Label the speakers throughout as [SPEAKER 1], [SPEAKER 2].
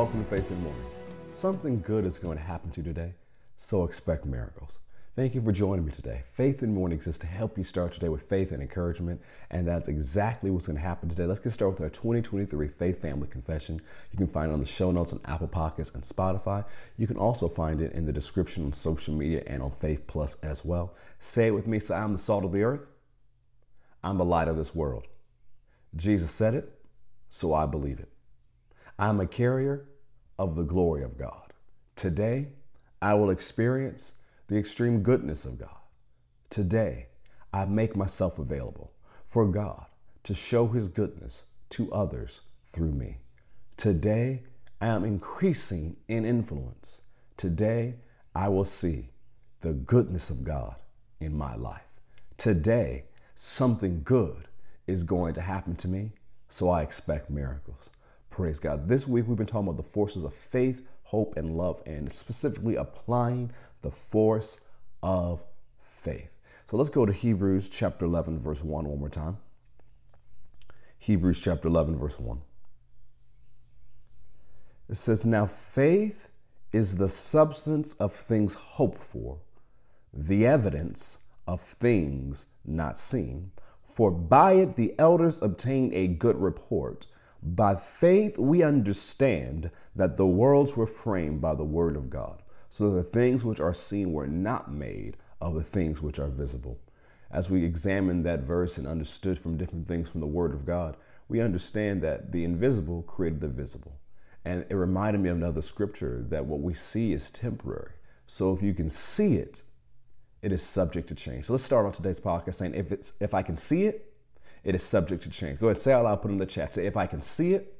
[SPEAKER 1] welcome to Faith in Morning. Something good is going to happen to you today, so expect miracles. Thank you for joining me today. Faith in Morning exists to help you start today with faith and encouragement, and that's exactly what's going to happen today. Let's get started with our 2023 Faith Family Confession. You can find it on the show notes on Apple Podcasts and Spotify. You can also find it in the description on social media and on Faith Plus as well. Say it with me. Say, I'm the salt of the earth. I'm the light of this world. Jesus said it, so I believe it. I'm a carrier of the glory of God. Today, I will experience the extreme goodness of God. Today, I make myself available for God to show His goodness to others through me. Today, I am increasing in influence. Today, I will see the goodness of God in my life. Today, something good is going to happen to me, so I expect miracles. Praise God. This week we've been talking about the forces of faith, hope, and love, and specifically applying the force of faith. So let's go to Hebrews chapter 11, verse 1 one more time. Hebrews chapter 11, verse 1. It says, Now faith is the substance of things hoped for, the evidence of things not seen. For by it the elders obtained a good report. By faith, we understand that the worlds were framed by the word of God, so that the things which are seen were not made of the things which are visible. As we examined that verse and understood from different things from the word of God, we understand that the invisible created the visible. And it reminded me of another scripture that what we see is temporary. So if you can see it, it is subject to change. So let's start off today's podcast saying if it's if I can see it, it is subject to change. Go ahead, say out loud, put in the chat. Say, if I can see it,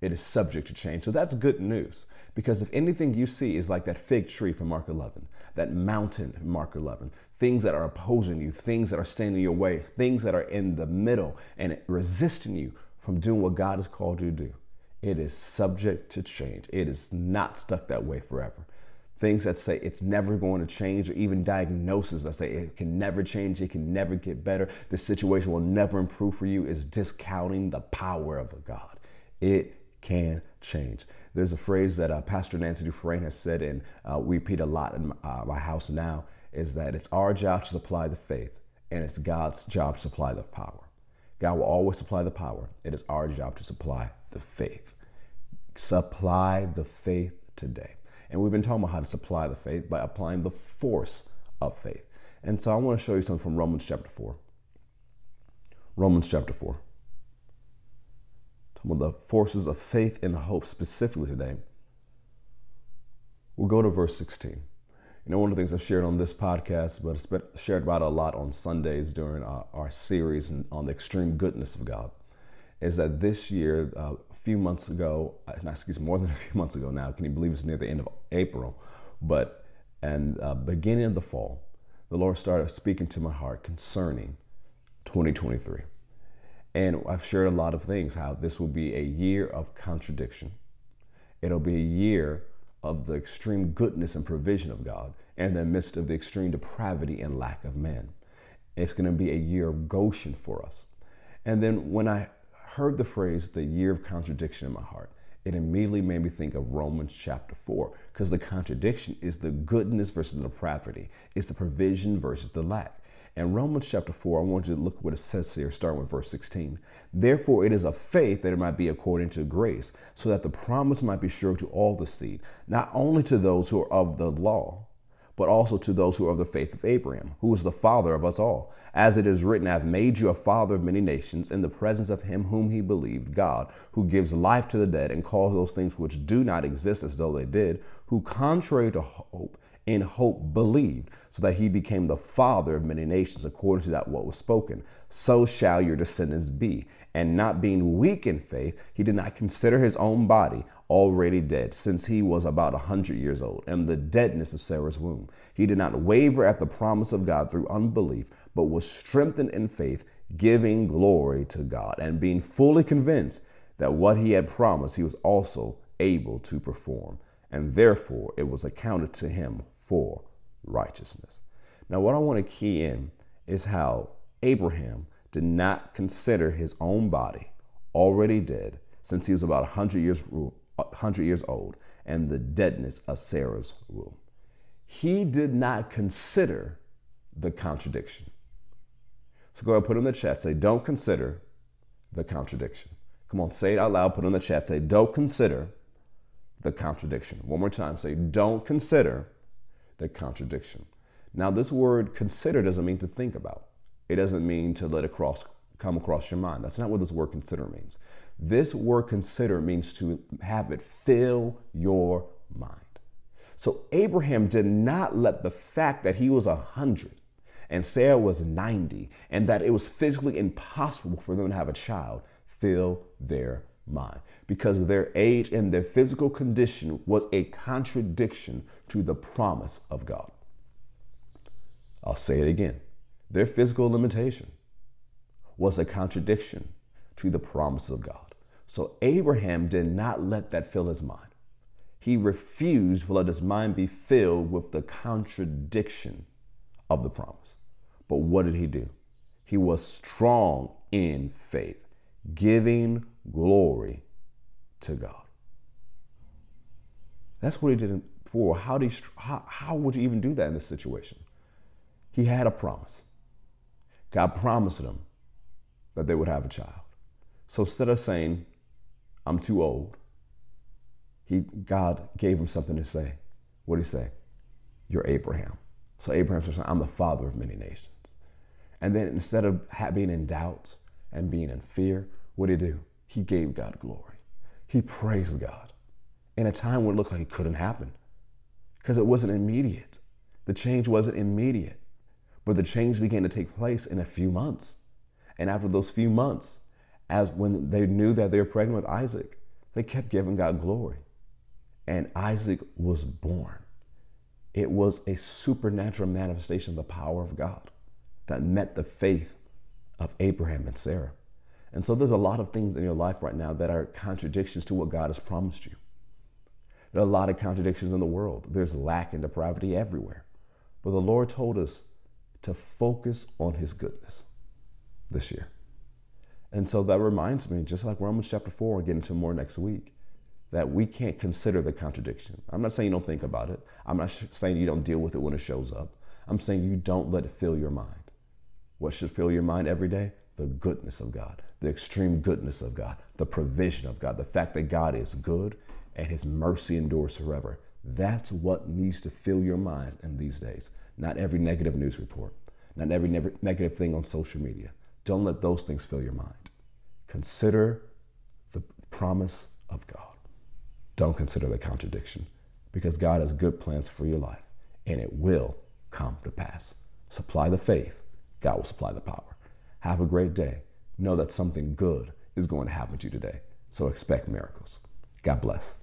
[SPEAKER 1] it is subject to change. So that's good news because if anything you see is like that fig tree from Mark 11, that mountain Mark 11, things that are opposing you, things that are standing your way, things that are in the middle and resisting you from doing what God has called you to do, it is subject to change. It is not stuck that way forever things that say it's never going to change, or even diagnoses that say it can never change, it can never get better, the situation will never improve for you, is discounting the power of a God. It can change. There's a phrase that uh, Pastor Nancy Dufresne has said, and uh, we repeat a lot in uh, my house now, is that it's our job to supply the faith, and it's God's job to supply the power. God will always supply the power. It is our job to supply the faith. Supply the faith today. And we've been talking about how to supply the faith by applying the force of faith. And so I want to show you something from Romans chapter 4. Romans chapter 4. Talking about the forces of faith and hope specifically today. We'll go to verse 16. You know, one of the things I've shared on this podcast, but I've shared about a lot on Sundays during our, our series on the extreme goodness of God, is that this year, uh, few months ago, uh, excuse me, more than a few months ago now. Can you believe it's near the end of April? But and uh, beginning of the fall, the Lord started speaking to my heart concerning 2023. And I've shared a lot of things how this will be a year of contradiction. It'll be a year of the extreme goodness and provision of God in the midst of the extreme depravity and lack of man. It's going to be a year of Goshen for us. And then when I heard the phrase the year of contradiction in my heart, it immediately made me think of Romans chapter 4, because the contradiction is the goodness versus the depravity, it's the provision versus the lack. And Romans chapter 4, I want you to look at what it says here, starting with verse 16. Therefore, it is of faith that it might be according to grace, so that the promise might be sure to all the seed, not only to those who are of the law, but also to those who are of the faith of Abraham, who is the father of us all. As it is written, I have made you a father of many nations in the presence of him whom he believed, God, who gives life to the dead and calls those things which do not exist as though they did, who contrary to hope, in hope believed, so that he became the father of many nations, according to that what was spoken. So shall your descendants be. And not being weak in faith, he did not consider his own body already dead, since he was about a hundred years old, and the deadness of Sarah's womb. He did not waver at the promise of God through unbelief, but was strengthened in faith, giving glory to God, and being fully convinced that what he had promised he was also able to perform. And therefore it was accounted to him for righteousness. Now, what I want to key in is how Abraham did not consider his own body already dead since he was about 100 years 100 years old and the deadness of Sarah's womb. He did not consider the contradiction. So go ahead and put in the chat, say, don't consider the contradiction. Come on, say it out loud, put in the chat, say, don't consider the contradiction. One more time, say, don't consider the contradiction. Now, this word consider doesn't mean to think about. It doesn't mean to let it cross, come across your mind. That's not what this word consider means. This word consider means to have it fill your mind. So Abraham did not let the fact that he was a hundred and Sarah was 90 and that it was physically impossible for them to have a child fill their mind because their age and their physical condition was a contradiction to the promise of God. I'll say it again. Their physical limitation was a contradiction to the promise of God. So Abraham did not let that fill his mind. He refused to let his mind be filled with the contradiction of the promise. But what did he do? He was strong in faith, giving glory to God. That's what he did for. How, do how, how would you even do that in this situation? He had a promise. God promised him that they would have a child. So instead of saying, I'm too old, he, God gave him something to say. What did he say? You're Abraham. So Abraham says, I'm the father of many nations. And then instead of being in doubt and being in fear, what did he do? He gave God glory. He praised God in a time when it looked like it couldn't happen because it wasn't immediate. The change wasn't immediate, but the change began to take place in a few months. And after those few months, as when they knew that they were pregnant with Isaac, they kept giving God glory. And Isaac was born. It was a supernatural manifestation of the power of God that met the faith of Abraham and Sarah. And so there's a lot of things in your life right now that are contradictions to what God has promised you. There are a lot of contradictions in the world. There's lack and depravity everywhere. But the Lord told us to focus on his goodness this year. And so that reminds me, just like Romans chapter 4, we'll get into more next week, that we can't consider the contradiction. I'm not saying you don't think about it. I'm not saying you don't deal with it when it shows up. I'm saying you don't let it fill your mind. What should fill your mind every day? The goodness of God the extreme goodness of God, the provision of God, the fact that God is good and his mercy endures forever. That's what needs to fill your mind in these days. Not every negative news report, not every ne- negative thing on social media. Don't let those things fill your mind. Consider the promise of God. Don't consider the contradiction because God has good plans for your life and it will come to pass. Supply the faith, God will supply the power. Have a great day know that something good is going to happen to you today. So expect miracles. God bless.